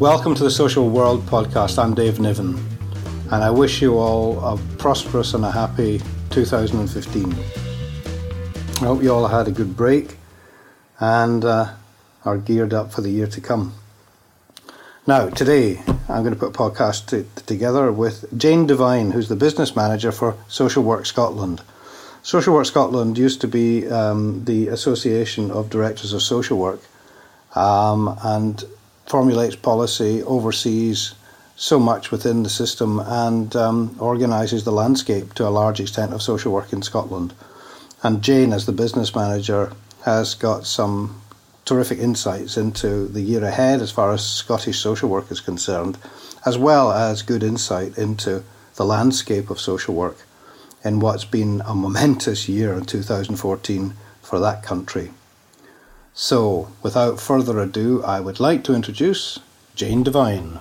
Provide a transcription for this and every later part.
Welcome to the Social World podcast. I'm Dave Niven, and I wish you all a prosperous and a happy 2015. I hope you all had a good break and uh, are geared up for the year to come. Now, today I'm going to put a podcast t- together with Jane Devine, who's the business manager for Social Work Scotland. Social Work Scotland used to be um, the Association of Directors of Social Work um, and formulates policy, oversees so much within the system, and um, organises the landscape to a large extent of social work in Scotland. And Jane, as the business manager, has got some terrific insights into the year ahead as far as Scottish social work is concerned, as well as good insight into the landscape of social work in what's been a momentous year in 2014 for that country. So, without further ado, I would like to introduce Jane Devine.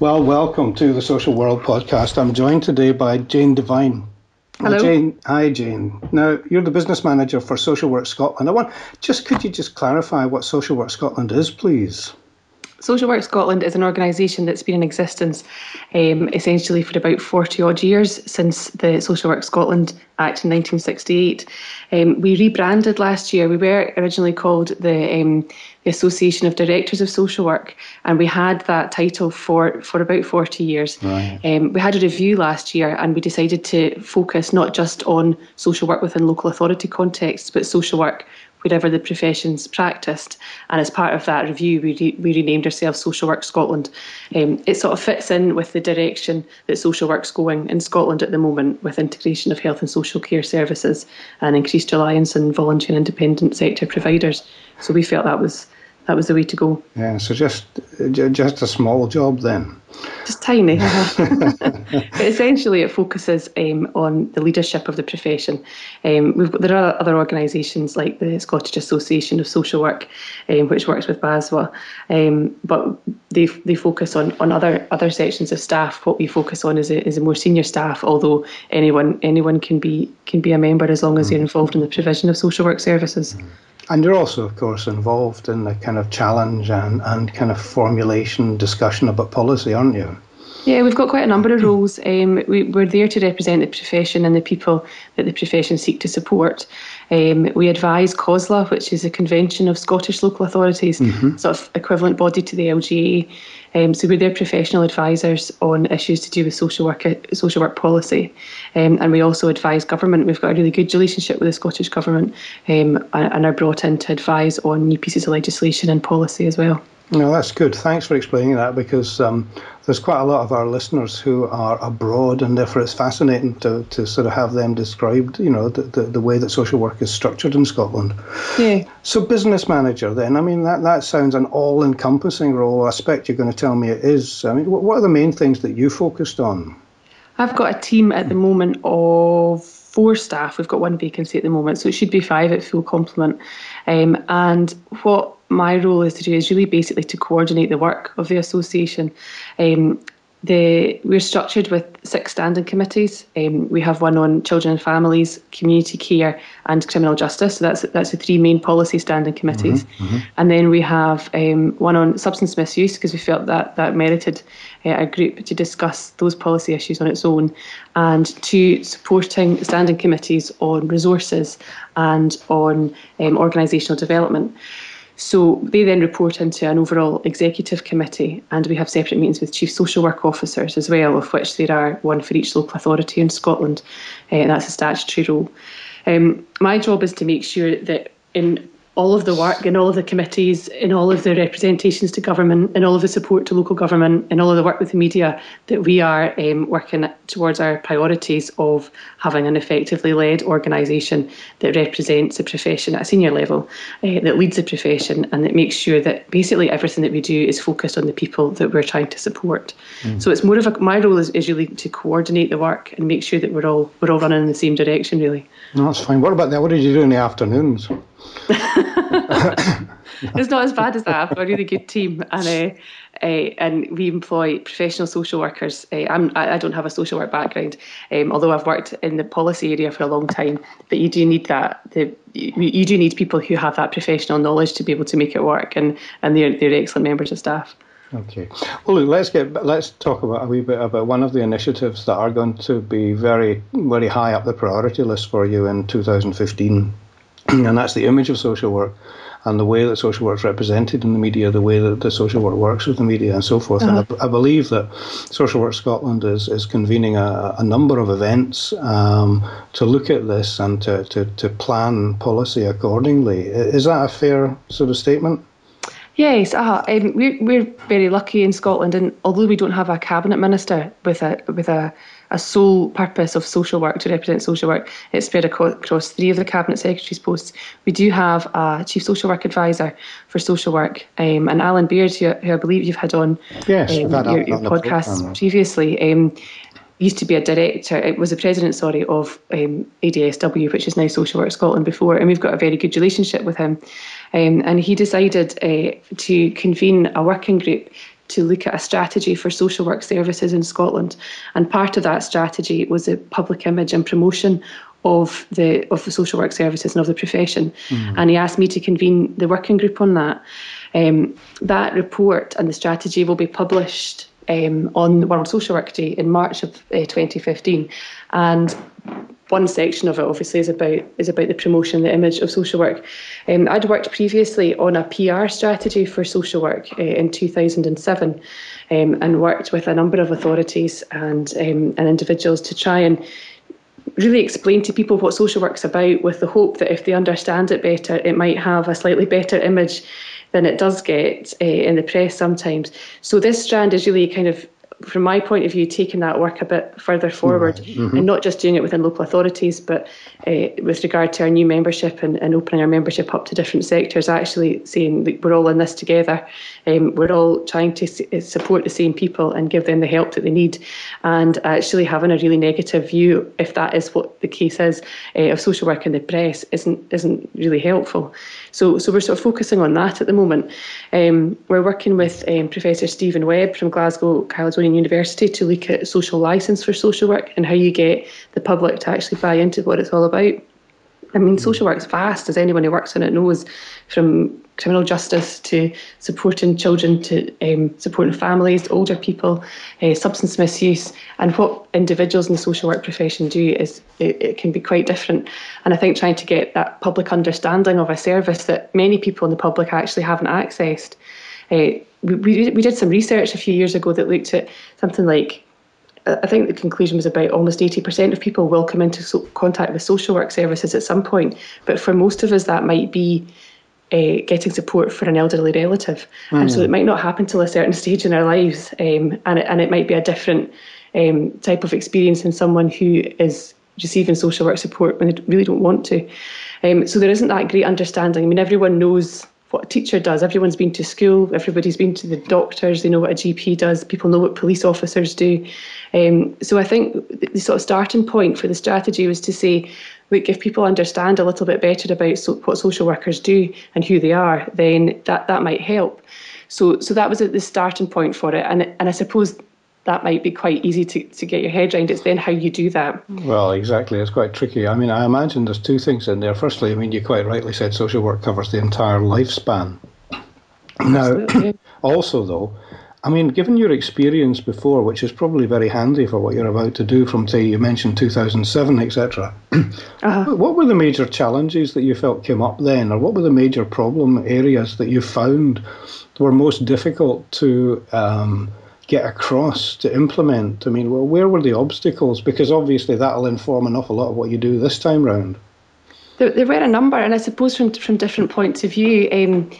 Well, welcome to the Social World podcast. I'm joined today by Jane Devine. Hello. Jane, hi Jane. Now you're the business manager for Social Work Scotland. I want just could you just clarify what Social Work Scotland is, please? Social Work Scotland is an organisation that's been in existence um, essentially for about 40 odd years since the Social Work Scotland Act in 1968. Um, we rebranded last year. We were originally called the, um, the Association of Directors of Social Work, and we had that title for, for about 40 years. Right. Um, we had a review last year and we decided to focus not just on social work within local authority contexts, but social work wherever the professions practiced. And as part of that review, we, re- we renamed ourselves Social Work Scotland. Um, it sort of fits in with the direction that social work's going in Scotland at the moment with integration of health and social care services and increased reliance on voluntary and independent sector providers. So we felt that was that was the way to go. Yeah, so just just a small job then. Just tiny. but essentially, it focuses um, on the leadership of the profession. Um, we've got, there are other organisations like the Scottish Association of Social Work, um, which works with BASWA, um, but they they focus on, on other other sections of staff. What we focus on is a, is a more senior staff. Although anyone anyone can be can be a member as long as they're involved in the provision of social work services. And you're also, of course, involved in the kind of challenge and, and kind of formulation discussion about policy, aren't you? Yeah, we've got quite a number of roles. Um, we, we're there to represent the profession and the people that the profession seek to support. Um, we advise COSLA, which is a convention of Scottish local authorities, sort of equivalent body to the LGA. Um, so we're their professional advisors on issues to do with social work, social work policy, um, and we also advise government. We've got a really good relationship with the Scottish government, um, and, and are brought in to advise on new pieces of legislation and policy as well. No, that's good. Thanks for explaining that because um, there's quite a lot of our listeners who are abroad, and therefore it's fascinating to, to sort of have them described, you know, the, the, the way that social work is structured in Scotland. Yeah. So, business manager, then, I mean, that, that sounds an all encompassing role. I expect you're going to tell me it is. I mean, what, what are the main things that you focused on? I've got a team at the moment of four staff. We've got one vacancy at the moment, so it should be five at full complement. Um, and what my role is to do is really basically to coordinate the work of the association. Um, the, we're structured with six standing committees. Um, we have one on children and families, community care, and criminal justice. So that's that's the three main policy standing committees. And then we have um, one on substance misuse because we felt that that merited uh, a group to discuss those policy issues on its own, and two supporting standing committees on resources and on um, organisational development. So they then report into an overall executive committee, and we have separate meetings with chief social work officers as well, of which there are one for each local authority in Scotland. Uh, that's a statutory role. Um, my job is to make sure that in all of the work, in all of the committees, in all of the representations to government, in all of the support to local government, in all of the work with the media, that we are um, working towards our priorities of having an effectively led organisation that represents the profession at a senior level, uh, that leads the profession, and that makes sure that basically everything that we do is focused on the people that we're trying to support. So it's more of a my role is, is really to coordinate the work and make sure that we're all we're all running in the same direction, really. No, that's fine. What about that? What did you do in the afternoons? it's not as bad as that. I've a really good team, and uh, uh, and we employ professional social workers. Uh, I'm, I don't have a social work background, um, although I've worked in the policy area for a long time. But you do need that. The, you, you do need people who have that professional knowledge to be able to make it work, and and they're they're excellent members of staff. Okay. Well, look, let's get let's talk about a wee bit about one of the initiatives that are going to be very very high up the priority list for you in 2015, and that's the image of social work and the way that social work is represented in the media, the way that the social work works with the media, and so forth. Uh-huh. And I, I, believe that Social Work Scotland is, is convening a, a number of events um, to look at this and to, to, to plan policy accordingly. Is that a fair sort of statement? Yes, uh, um, we're, we're very lucky in Scotland, and although we don't have a cabinet minister with a with a, a sole purpose of social work to represent social work, it's spread across three of the cabinet secretaries' posts. We do have a chief social work advisor for social work, um, and Alan Baird, who, who, I believe you've had on yes, um, your, your podcast previously. Um, used to be a director, it was the president, sorry, of um, ADSW, which is now Social Work Scotland before, and we've got a very good relationship with him. Um, and he decided uh, to convene a working group to look at a strategy for social work services in Scotland. And part of that strategy was the public image and promotion of the of the social work services and of the profession. Mm. And he asked me to convene the working group on that. Um, that report and the strategy will be published um, on World Social Work Day in March of uh, 2015. And one section of it obviously is about is about the promotion, the image of social work. Um, I'd worked previously on a PR strategy for social work uh, in 2007, um, and worked with a number of authorities and um, and individuals to try and really explain to people what social work's about, with the hope that if they understand it better, it might have a slightly better image than it does get uh, in the press sometimes. So this strand is really kind of from my point of view, taking that work a bit further forward mm-hmm. and not just doing it within local authorities, but uh, with regard to our new membership and, and, opening our membership up to different sectors, actually saying that we're all in this together. Um, we're all trying to s- support the same people and give them the help that they need, and actually having a really negative view, if that is what the case is, uh, of social work in the press isn't isn't really helpful. So, so we're sort of focusing on that at the moment. Um, we're working with um, Professor Stephen Webb from Glasgow Caledonian University to look at social licence for social work and how you get the public to actually buy into what it's all about. I mean, social work's vast, as anyone who works in it knows, from criminal justice to supporting children to um, supporting families, older people, uh, substance misuse, and what individuals in the social work profession do is it, it, can be quite different. And I think trying to get that public understanding of a service that many people in the public actually haven't accessed. Uh, we, we, did some research a few years ago that looked at something like I think the conclusion was about almost 80% of people will come into so- contact with social work services at some point. But for most of us, that might be uh, getting support for an elderly relative. Mm. And so it might not happen till a certain stage in our lives. Um, and, it, and it might be a different um, type of experience in someone who is receiving social work support when they really don't want to. Um, so there isn't that great understanding. I mean, everyone knows what a teacher does. Everyone's been to school, everybody's been to the doctors, they know what a GP does, people know what police officers do. Um, so I think the sort of starting point for the strategy was to say, look, if people understand a little bit better about so, what social workers do and who they are, then that, that might help. So, so that was the starting point for it. And, and I suppose that might be quite easy to, to get your head around. It's then how you do that. Well, exactly. It's quite tricky. I mean, I imagine there's two things in there. Firstly, I mean, you quite rightly said social work covers the entire lifespan. Now, also, though, I mean, given your experience before, which is probably very handy for what you're about to do from, say, you mentioned 2007, etc., uh-huh. what were the major challenges that you felt came up then, or what were the major problem areas that you found were most difficult to um, get across to implement? I mean, well, where were the obstacles? Because obviously that'll inform an awful lot of what you do this time round. There, there were a number, and I suppose from from different points of view. Um,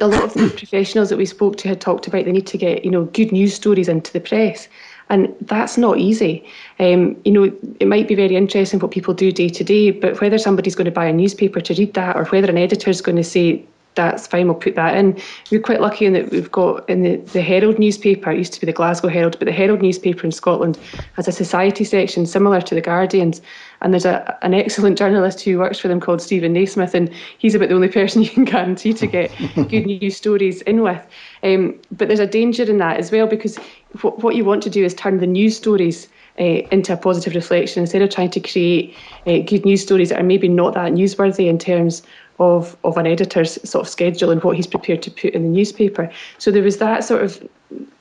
a lot of the professionals that we spoke to had talked about the need to get you know good news stories into the press, and that's not easy. Um, you know, it might be very interesting what people do day to day, but whether somebody's going to buy a newspaper to read that, or whether an editor is going to say that's fine, we'll put that in. We're quite lucky in that we've got in the, the Herald newspaper, it used to be the Glasgow Herald, but the Herald newspaper in Scotland has a society section similar to the Guardian's. And there's a, an excellent journalist who works for them called Stephen Naysmith, and he's about the only person you can guarantee to get good news stories in with. Um, but there's a danger in that as well because what, what you want to do is turn the news stories uh, into a positive reflection instead of trying to create uh, good news stories that are maybe not that newsworthy in terms of, of an editor's sort of schedule and what he's prepared to put in the newspaper. So there was that sort of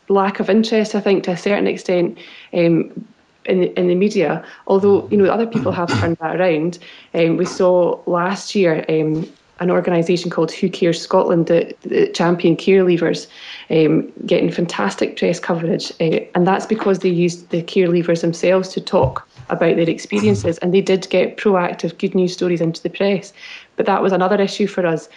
lack of interest, I think, to a certain extent. Um, in the, in the media, although you know other people have turned that around. Um, we saw last year um, an organisation called Who Cares Scotland, the, the champion care leavers, um, getting fantastic press coverage, uh, and that's because they used the care leavers themselves to talk about their experiences, and they did get proactive good news stories into the press. But that was another issue for us.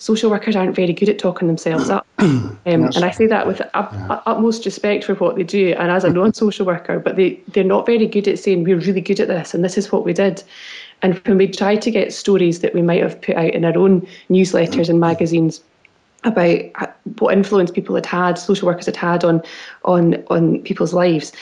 Social workers aren't very good at talking themselves up, um, and I say that with up, yeah. utmost respect for what they do, and as a non-social worker. But they they're not very good at saying we're really good at this, and this is what we did. And when we tried to get stories that we might have put out in our own newsletters and magazines about what influence people had had, social workers had had on on on people's lives,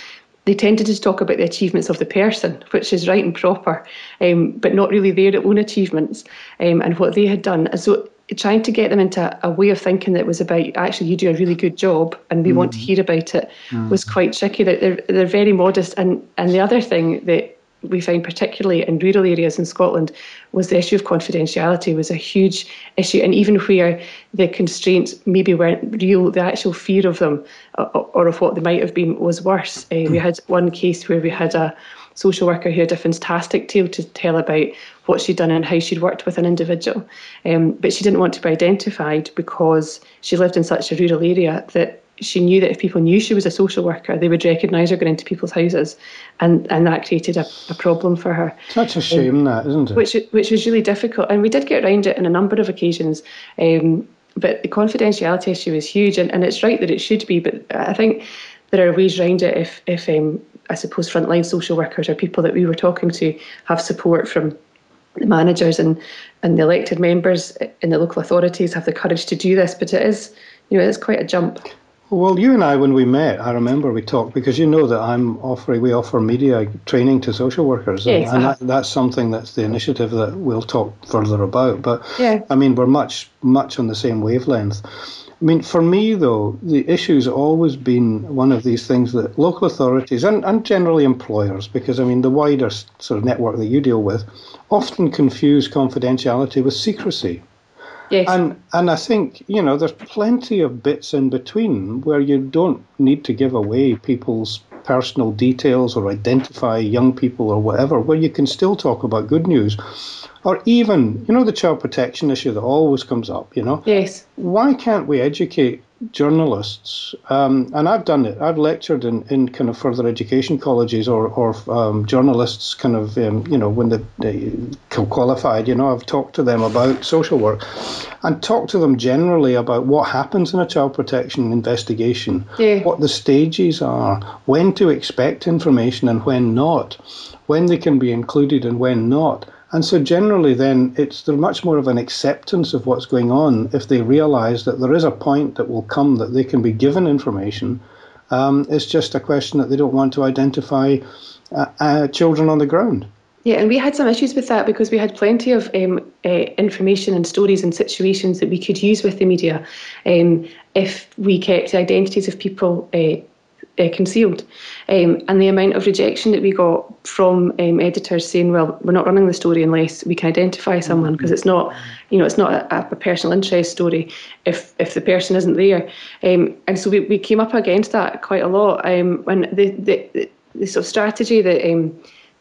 they tended to talk about the achievements of the person, which is right and proper, um, but not really their own achievements um, and what they had done. And so trying to get them into a way of thinking that was about actually you do a really good job and we mm. want to mm-hmm. hear about it mm. was quite tricky. They're, they're very modest. And, and the other thing that we find particularly in rural areas in Scotland was the issue of confidentiality was a huge issue. And even where the constraints maybe weren't real the actual fear of them or of what they might have been was worse. Uh, we had one case where we had a social worker who had a fantastic tale to tell about what she'd done and how she'd worked with an individual. Um, but she didn't want to be identified because she lived in such a rural area that she knew that if people knew she was a social worker, they would recognise her going into people's houses, and, and that created a, a problem for her. Such a shame, um, that isn't it? Which which was really difficult, and we did get around it on a number of occasions. Um, but the confidentiality issue is huge, and, and it's right that it should be. But I think there are ways around it if if um, I suppose frontline social workers or people that we were talking to have support from the managers and and the elected members in the local authorities have the courage to do this. But it is you know it's quite a jump. Well, you and I, when we met, I remember we talked because you know that I'm offering, we offer media training to social workers, yes, and, that, that's something that's the initiative that we'll talk further about. But yeah. I mean, we're much, much on the same wavelength. I mean, for me though, the issue's always been one of these things that local authorities and, and generally employers, because I mean, the wider sort of network that you deal with, often confuse confidentiality with secrecy. Yes. And and I think you know there's plenty of bits in between where you don't need to give away people's personal details or identify young people or whatever, where you can still talk about good news. Or even, you know, the child protection issue that always comes up, you know? Yes. Why can't we educate journalists, um, and I've done it. I've lectured in, in kind of further education colleges or, or um, journalists, kind of, um, you know, when they, they qualified, you know, I've talked to them about social work and talked to them generally about what happens in a child protection investigation, yeah. what the stages are, when to expect information and when not, when they can be included and when not. And so generally, then it's much more of an acceptance of what's going on if they realise that there is a point that will come that they can be given information. Um, it's just a question that they don't want to identify uh, uh, children on the ground. Yeah, and we had some issues with that because we had plenty of um, uh, information and stories and situations that we could use with the media um, if we kept the identities of people uh, concealed. Um, and the amount of rejection that we got from um, editors saying, "Well, we're not running the story unless we can identify someone because it's not, you know, it's not a, a, personal interest story if if the person isn't there." Um, and so we, we came up against that quite a lot. Um, when the, the the sort of strategy that um,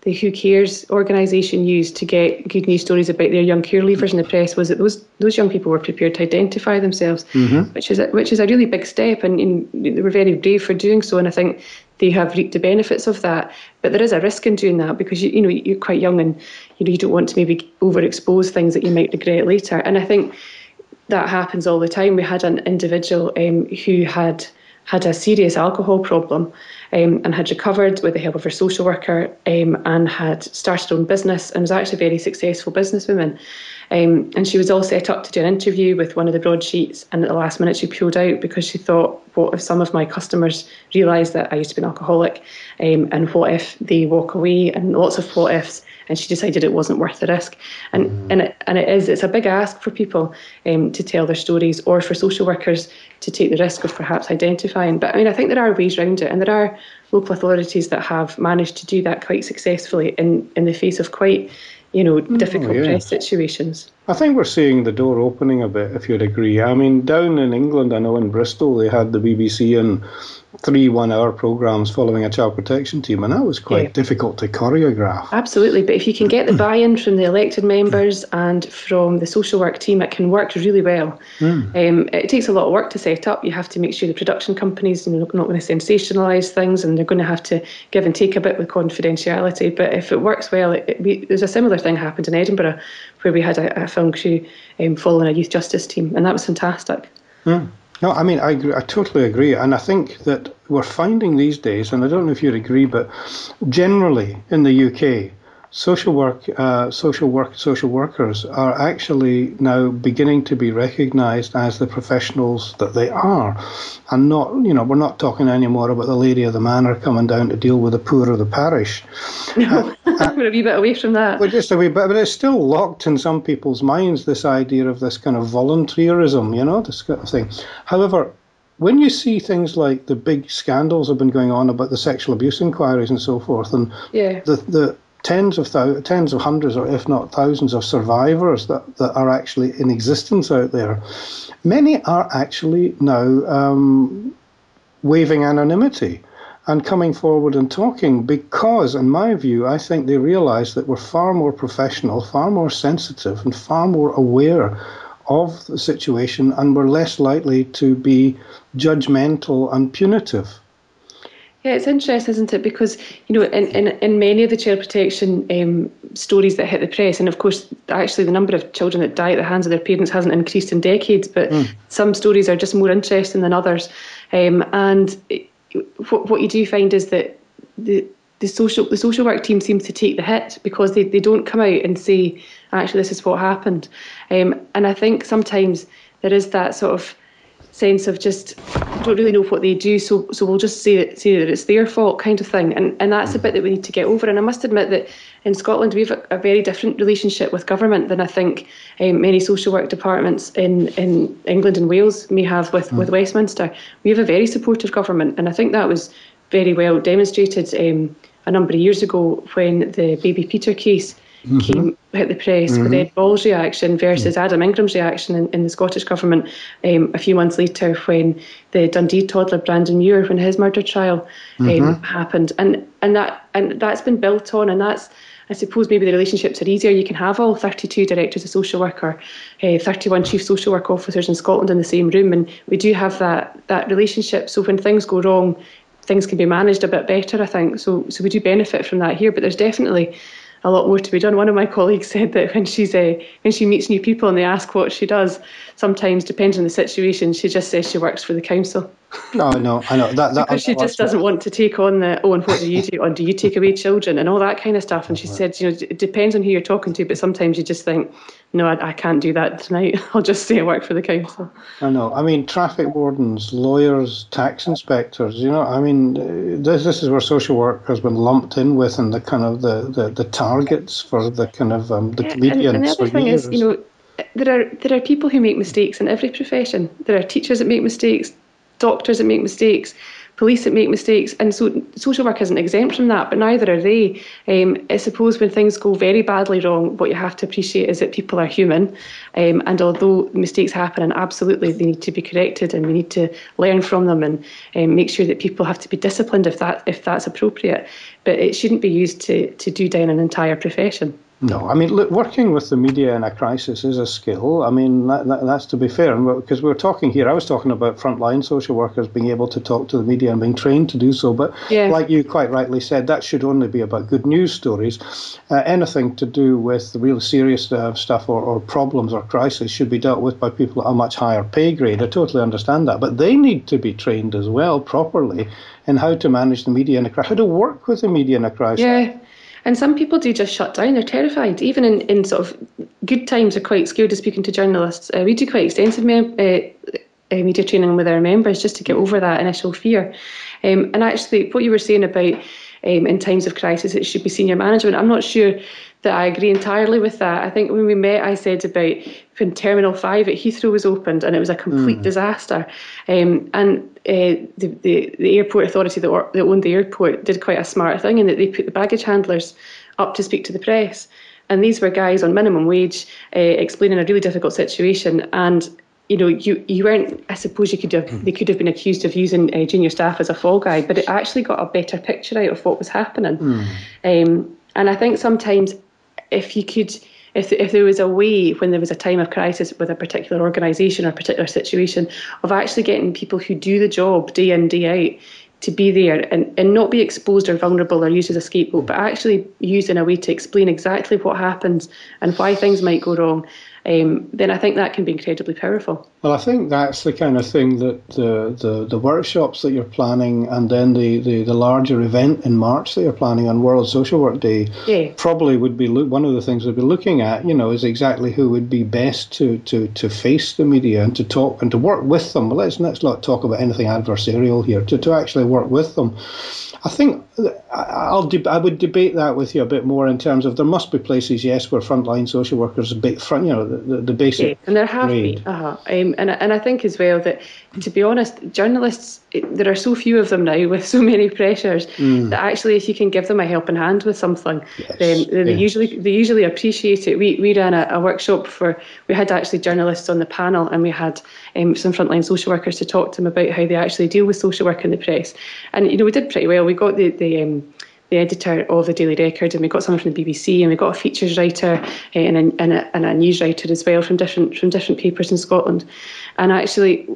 the Who Cares organisation used to get good news stories about their young care leavers in the press was that those those young people were prepared to identify themselves, mm-hmm. which is a, which is a really big step, and, and, they were very brave for doing so. And I think they have reaped the benefits of that. But there is a risk in doing that because you you know you're quite young and you know you don't want to maybe overexpose things that you might regret later. And I think that happens all the time. We had an individual um, who had had a serious alcohol problem um, and had recovered with the help of her social worker um, and had started her own business and was actually a very successful businesswoman. Um, and she was all set up to do an interview with one of the broadsheets, and at the last minute she pulled out because she thought, what if some of my customers realise that I used to be an alcoholic, um, and what if they walk away, and lots of what ifs and she decided it wasn't worth the risk. And mm. and it, and it is. It's a big ask for people um, to tell their stories, or for social workers to take the risk of perhaps identifying. But I mean, I think there are ways around it, and there are local authorities that have managed to do that quite successfully in in the face of quite you know, mm. difficult oh, yeah. press situations. I think we're seeing the door opening a bit, if you'd agree. I mean, down in England, I know in Bristol, they had the BBC and three one hour programs following a child protection team, and that was quite yeah. difficult to choreograph. Absolutely, but if you can get the buy in from the elected members and from the social work team, it can work really well. Mm. Um, it takes a lot of work to set up. You have to make sure the production companies are not going to sensationalise things and they're going to have to give and take a bit with confidentiality. But if it works well, it, it, we, there's a similar thing happened in Edinburgh where we had a, a film crew um, following a youth justice team, and that was fantastic. Mm. No, I mean, I, agree, I totally agree. And I think that we're finding these days, and I don't know if you'd agree, but generally in the UK, social work, uh, social work, social workers are actually now beginning to be recognised as the professionals that they are, and not, you know, we're not talking anymore about the lady of the manor coming down to deal with the poor of the parish. No, uh, we're a wee bit away from that. We're just a wee bit, but it's still locked in some people's minds. This idea of this kind of volunteerism, you know, this kind of thing. However, when you see things like the big scandals have been going on about the sexual abuse inquiries and so forth, and yeah. the, the tens of tens of hundreds, or if not thousands, of survivors that, that are actually in existence out there. Many are actually now um, waiving anonymity and coming forward and talking because, in my view, I think they realise that we're far more professional, far more sensitive, and far more aware of the situation, and we're less likely to be judgmental and punitive. Yeah, it's interesting, isn't it? Because you know, in, in, in many of the child protection um, stories that hit the press, and of course, actually, the number of children that die at the hands of their parents hasn't increased in decades. But mm. some stories are just more interesting than others. Um, and it, what, what you do find is that the the social the social work team seems to take the hit because they, they don't come out and say actually this is what happened. Um, and I think sometimes there is that sort of sense of just don't really know what they do, so so we'll just say that, say that it's their fault, kind of thing. And and that's a bit that we need to get over. And I must admit that in Scotland we have a, a very different relationship with government than I think um, many social work departments in, in England and Wales may have with, mm. with Westminster. We have a very supportive government, and I think that was very well demonstrated um, a number of years ago when the Baby Peter case mm-hmm. came hit the press mm-hmm. with Ed Balls' reaction versus Adam Ingram's reaction in, in the Scottish Government um, a few months later when the Dundee toddler Brandon Muir, when his murder trial um, mm-hmm. happened, and and that and that's been built on, and that's I suppose maybe the relationships are easier. You can have all 32 directors of social work or uh, 31 chief social work officers in Scotland in the same room, and we do have that that relationship. So when things go wrong, things can be managed a bit better. I think so. So we do benefit from that here, but there's definitely a lot more to be done. One of my colleagues said that when she's uh, when she meets new people and they ask what she does, sometimes depending on the situation, she just says she works for the council. No, no, I know that, that because she just doesn't want to take on the oh, and what do you do? Or do you take away children and all that kind of stuff? And she said, you know, it depends on who you're talking to, but sometimes you just think, no, I, I can't do that tonight. I'll just say I work for the council. I know. I mean, traffic wardens, lawyers, tax inspectors. You know, I mean, uh, this this is where social work has been lumped in with, and the kind of the, the, the targets for the kind of um, the comedians. And, and the other thing years. is, you know there are there are people who make mistakes in every profession. There are teachers that make mistakes, doctors that make mistakes, police that make mistakes, and so social work isn't exempt from that. But neither are they. Um, I suppose when things go very badly wrong, what you have to appreciate is that people are human, um, and although mistakes happen, and absolutely they need to be corrected, and we need to learn from them, and um, make sure that people have to be disciplined if that if that's appropriate. But it shouldn't be used to to do down an entire profession. No, I mean, look, working with the media in a crisis is a skill. I mean, that, that, that's to be fair. Because we're talking here, I was talking about frontline social workers being able to talk to the media and being trained to do so. But yeah. like you quite rightly said, that should only be about good news stories. Uh, anything to do with the real serious uh, stuff or, or problems or crisis should be dealt with by people at a much higher pay grade. I totally understand that. But they need to be trained as well properly in how to manage the media in a crisis, how to work with the media in a crisis. Yeah. And some people do just shut down. They're terrified. Even in, in sort of good times, are quite scared of speaking to journalists. Uh, we do quite extensive mem- uh, uh, media training with our members just to get over that initial fear. Um, and actually, what you were saying about um, in times of crisis, it should be senior management. I'm not sure that I agree entirely with that. I think when we met, I said about when Terminal 5 at Heathrow was opened and it was a complete mm. disaster. Um, and uh, the, the, the, airport authority that, that owned the airport did quite a smart thing in that they put the baggage handlers up to speak to the press. And these were guys on minimum wage uh, explaining a really difficult situation. And you know, you, you weren't. I suppose you could have. Mm. They could have been accused of using uh, junior staff as a fall guy, but it actually got a better picture out of what was happening. Mm. Um, and I think sometimes if you could if, if there was a way when there was a time of crisis with a particular organisation or particular situation of actually getting people who do the job day in day out to be there and, and not be exposed or vulnerable or used as a scapegoat, but actually used in a way to explain exactly what happens and why things might go wrong um, then I think that can be incredibly powerful. Well, I think that's the kind of thing that the, the, the workshops that you're planning and then the, the, the larger event in March that you're planning on World Social Work Day yeah. probably would be lo- one of the things we'd be looking at, you know, is exactly who would be best to, to, to face the media and to talk and to work with them. Well, let's, let's not talk about anything adversarial here, to, to actually work with them. I think I'll de- I would debate that with you a bit more in terms of there must be places, yes, where frontline social workers, bit front, you know, the, the basic. Yeah, and there have grade. been, uh-huh. Um, and and I think as well that to be honest, journalists there are so few of them now with so many pressures mm. that actually if you can give them a helping hand with something, yes. then they yeah. usually they usually appreciate it. We we ran a, a, workshop for we had actually journalists on the panel and we had um, some frontline social workers to talk to them about how they actually deal with social work in the press, and you know we did pretty well. We got the the um, the editor of the Daily Record, and we got someone from the BBC, and we got a features writer uh, and, a, and, a, and a news writer as well from different from different papers in Scotland. And actually,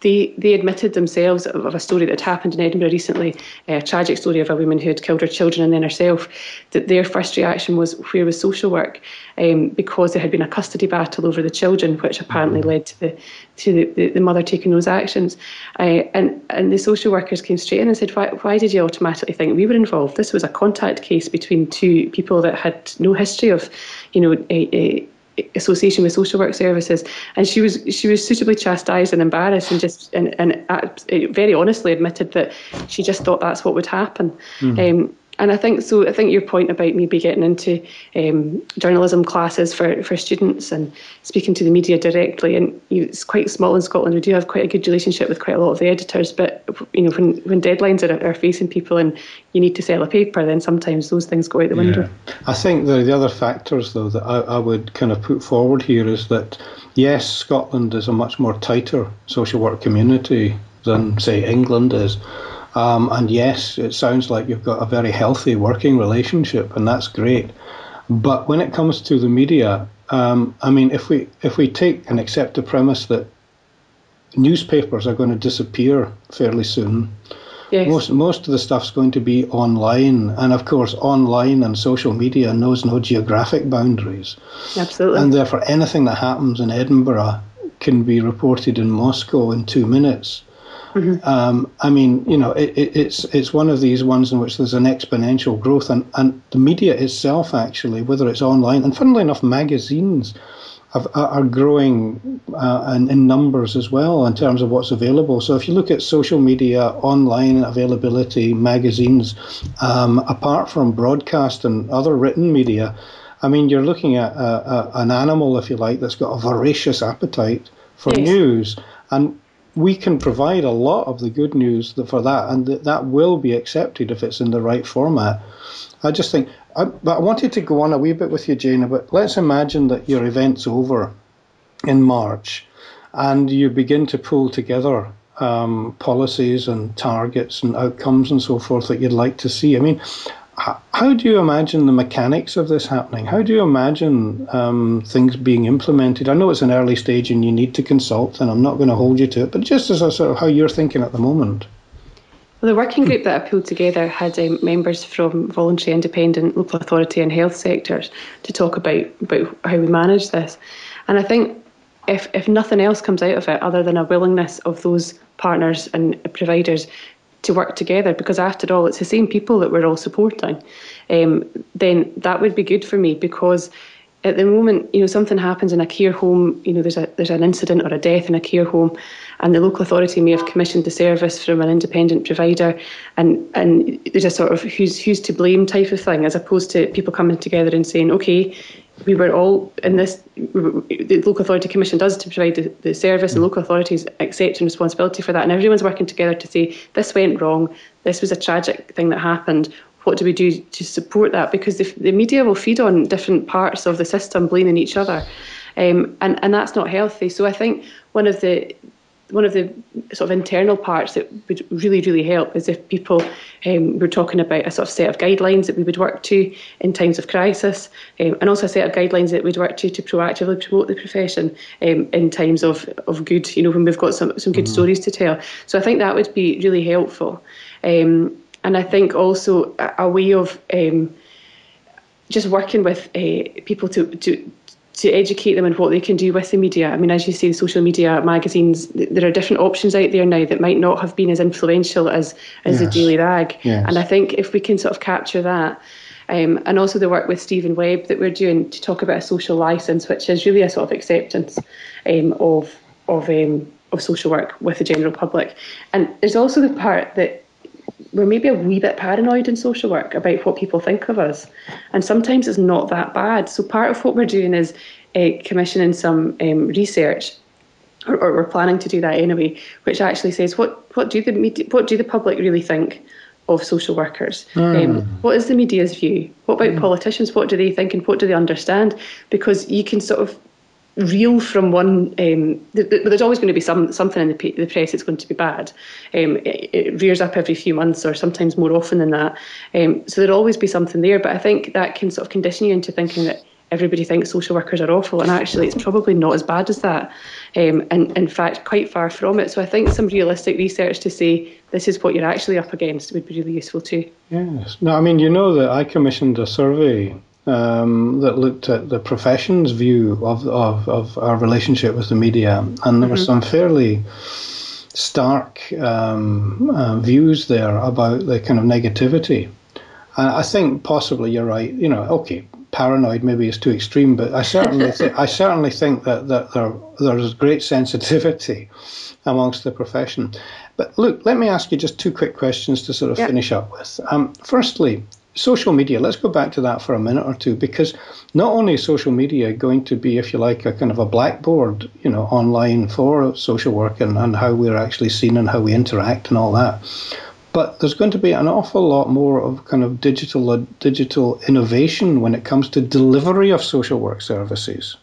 they they admitted themselves of, a story that had happened in Edinburgh recently, a tragic story of a woman who had killed her children and then herself. That their first reaction was, "Where was social work?" Um, because there had been a custody battle over the children, which apparently led to the to the, the, the mother taking those actions. Uh, and and the social workers came straight in and said, "Why why did you automatically think we were involved? This was a contact case between two people that had no history of, you know." A, a, association with social work services, and she was she was suitably chastised and embarrassed, and just and, and very honestly admitted that she just thought that's what would happen. Mm-hmm. Um, and I think so. I think your point about maybe getting into um, journalism classes for, for students and speaking to the media directly, and you, it's quite small in Scotland. We do have quite a good relationship with quite a lot of the editors, but you know when when deadlines are, are facing people and you need to sell a paper, then sometimes those things go out the window. I think the the other factors though that I, I would kind of put forward here is that yes, Scotland is a much more tighter social work community than say England is. Um, and yes, it sounds like you've got a very healthy working relationship, and that's great. But when it comes to the media, um, I mean, if we if we take and accept the premise that newspapers are going to disappear fairly soon, yes. most most of the stuff's going to be online, and of course, online and social media knows no geographic boundaries. Absolutely. And therefore, anything that happens in Edinburgh can be reported in Moscow in two minutes. Mm-hmm. Um, I mean, you know, it, it, it's it's one of these ones in which there's an exponential growth, and, and the media itself, actually, whether it's online, and funnily enough, magazines have, are growing uh, in, in, numbers as well in terms of what's available. So if you look at social media, online availability, magazines, um, apart from broadcast and other written media, I mean, you're looking at a, a, an animal, if you like, that's got a voracious appetite for yes. news. And we can provide a lot of the good news for that, and that that will be accepted if it's in the right format. I just think, I, but I wanted to go on a wee bit with you, Jane. But let's imagine that your event's over in March, and you begin to pull together um, policies and targets and outcomes and so forth that you'd like to see. I mean, how do you imagine the mechanics of this happening? How do you imagine um, things being implemented? I know it's an early stage and you need to consult, and I'm not going to hold you to it, but just as a sort of how you're thinking at the moment. Well, the working group that I pulled together had um, members from voluntary, independent, local authority, and health sectors to talk about about how we manage this. And I think if if nothing else comes out of it other than a willingness of those partners and providers to work together, because after all, it's the same people that we're all supporting, um, then that would be good for me because at the moment, you know, something happens in a care home, you know, there's a there's an incident or a death in a care home, and the local authority may have commissioned the service from an independent provider, and and there's a sort of who's who's to blame type of thing, as opposed to people coming together and saying, okay, we were all in this. The local authority commission does to provide the, the service, and local authorities accepting responsibility for that, and everyone's working together to say this went wrong, this was a tragic thing that happened what do we do to support that? Because the, the media will feed on different parts of the system, blaming each other, um, and and that's not healthy. So I think one of the one of the sort of internal parts that would really, really help is if people um, were talking about a sort of set of guidelines that we would work to in times of crisis, um, and also a set of guidelines that we'd work to to proactively promote the profession um, in times of, of good, you know, when we've got some, some good mm-hmm. stories to tell. So I think that would be really helpful. Um, and I think also a, a way of um, just working with uh, people to, to to educate them on what they can do with the media. I mean, as you say, social media, magazines, there are different options out there now that might not have been as influential as, as yes. the Daily Rag. Yes. And I think if we can sort of capture that, um, and also the work with Stephen Webb that we're doing to talk about a social license, which is really a sort of acceptance um, of of um, of social work with the general public. And there's also the part that we're maybe a wee bit paranoid in social work about what people think of us. And sometimes it's not that bad. So part of what we're doing is uh, commissioning some um, research, or, or, we're planning to do that anyway, which actually says what, what do the media, what do the public really think of social workers? Mm. Um, what is the media's view? What about mm. politicians? What do they think and what do they understand? Because you can sort of reel from one. Um, th- th- there's always going to be some something in the, p- the press that's going to be bad. Um, it, it, rears up every few months, or sometimes more often than that. Um, so there'll always be something there. But I think that can sort of condition you into thinking that everybody thinks social workers are awful, and actually it's probably not as bad as that. Um, and in fact, quite far from it. So I think some realistic research to say this is what you're actually up against would be really useful too. Yes. No, I mean, you know that I commissioned a survey um, that looked at the profession's view of, of, of our relationship with the media, and there mm-hmm. were some fairly stark um, uh, views there about the kind of negativity. And I think possibly you're right. You know, okay, paranoid maybe is too extreme, but I certainly th- I certainly think that, that there there's great sensitivity amongst the profession. But look, let me ask you just two quick questions to sort of yep. finish up with. Um, firstly, social media, let's go back to that for a minute or two, because not only is social media going to be, if you like, a kind of a blackboard, you know, online for social work and, and how we're actually seen and how we interact and all that, but there's going to be an awful lot more of kind of digital digital innovation when it comes to delivery of social work services.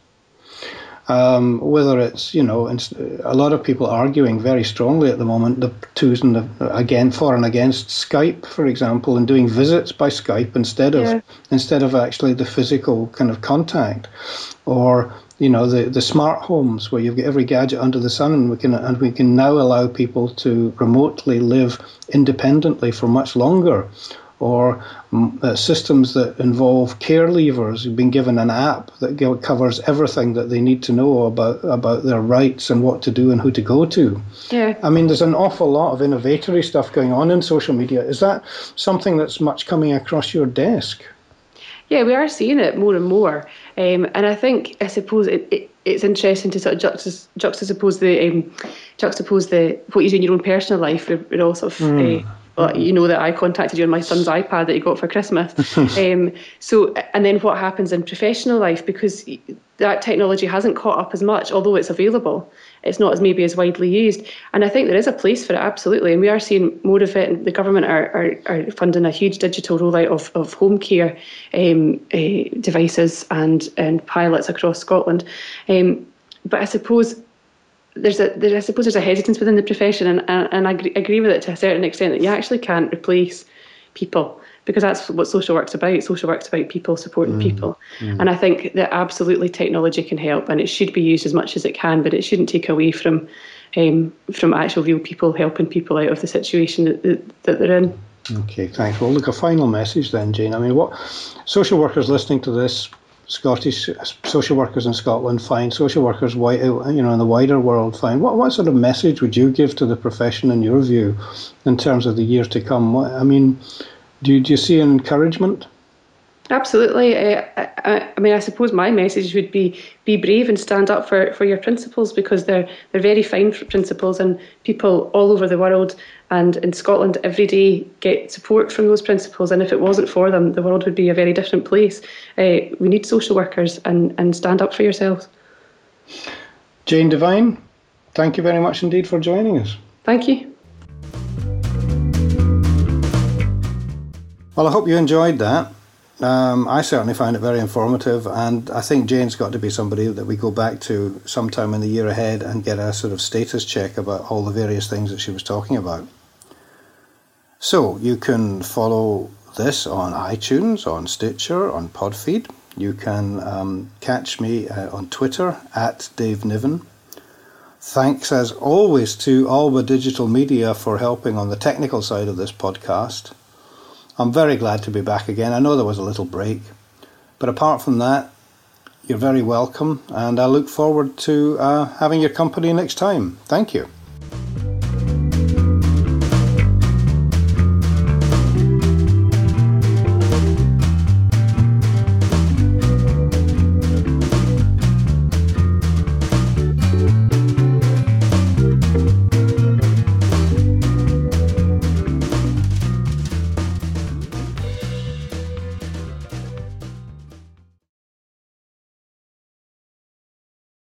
Um, whether it's you know a lot of people arguing very strongly at the moment the twos and the again for and against Skype for example and doing visits by Skype instead of yeah. instead of actually the physical kind of contact or you know the the smart homes where you've got every gadget under the sun and we can and we can now allow people to remotely live independently for much longer or mm, uh, systems that involve care leavers who've been given an app that covers everything that they need to know about about their rights and what to do and who to go to. Yeah. I mean, there's an awful lot of innovatory stuff going on in social media. Is that something that's much coming across your desk? Yeah, we are seeing it more and more, um, and I think I suppose it, it, it's interesting to sort of juxtapose, juxtapose the um, juxtapose the what you do in your own personal life. We're, all sort of. Mm. Uh, well, you know that I contacted you on my son's iPad that he got for Christmas. um, so, and then what happens in professional life because that technology hasn't caught up as much, although it's available. It's not as maybe as widely used, and I think there is a place for it absolutely, and we are seeing more of it. And the government are are, are funding a huge digital rollout of, of home care um, uh, devices and and pilots across Scotland. Um, but I suppose there's a there, I suppose there's a hesitance within the profession, and and, and I agree, agree with it to a certain extent that you actually can't replace people because that's what social work's about. Social work's about people supporting mm. people. Mm. And I think that absolutely technology can help and it should be used as much as it can, but it shouldn't take away from um, from actual real people helping people out of the situation that, that, that they're in. Okay, thanks. Well, look, a final message then, Jane. I mean, what social workers listening to this, Scottish social workers in Scotland find, social workers, white, uh, you know, in the wider world find. What what sort of message would you give to the profession, in your view, in terms of the years to come? What, I mean, do you, do you see an encouragement? Absolutely. Uh, I, I, I, mean, I suppose my message would be be brave and stand up for, for your principles because they're they're very fine principles, and people all over the world and in Scotland every day get support from those principles. And if it wasn't for them, the world would be a very different place. Uh, we need social workers and, and stand up for yourselves. Jane Devine, thank you very much indeed for joining us. Thank you. Well, I hope you enjoyed that. Um, I certainly find it very informative, and I think Jane's got to be somebody that we go back to sometime in the year ahead and get a sort of status check about all the various things that she was talking about. So you can follow this on iTunes, on Stitcher, on Podfeed. You can um, catch me uh, on Twitter at Dave Niven. Thanks as always to Alba Digital Media for helping on the technical side of this podcast. I'm very glad to be back again. I know there was a little break, but apart from that, you're very welcome, and I look forward to uh, having your company next time. Thank you.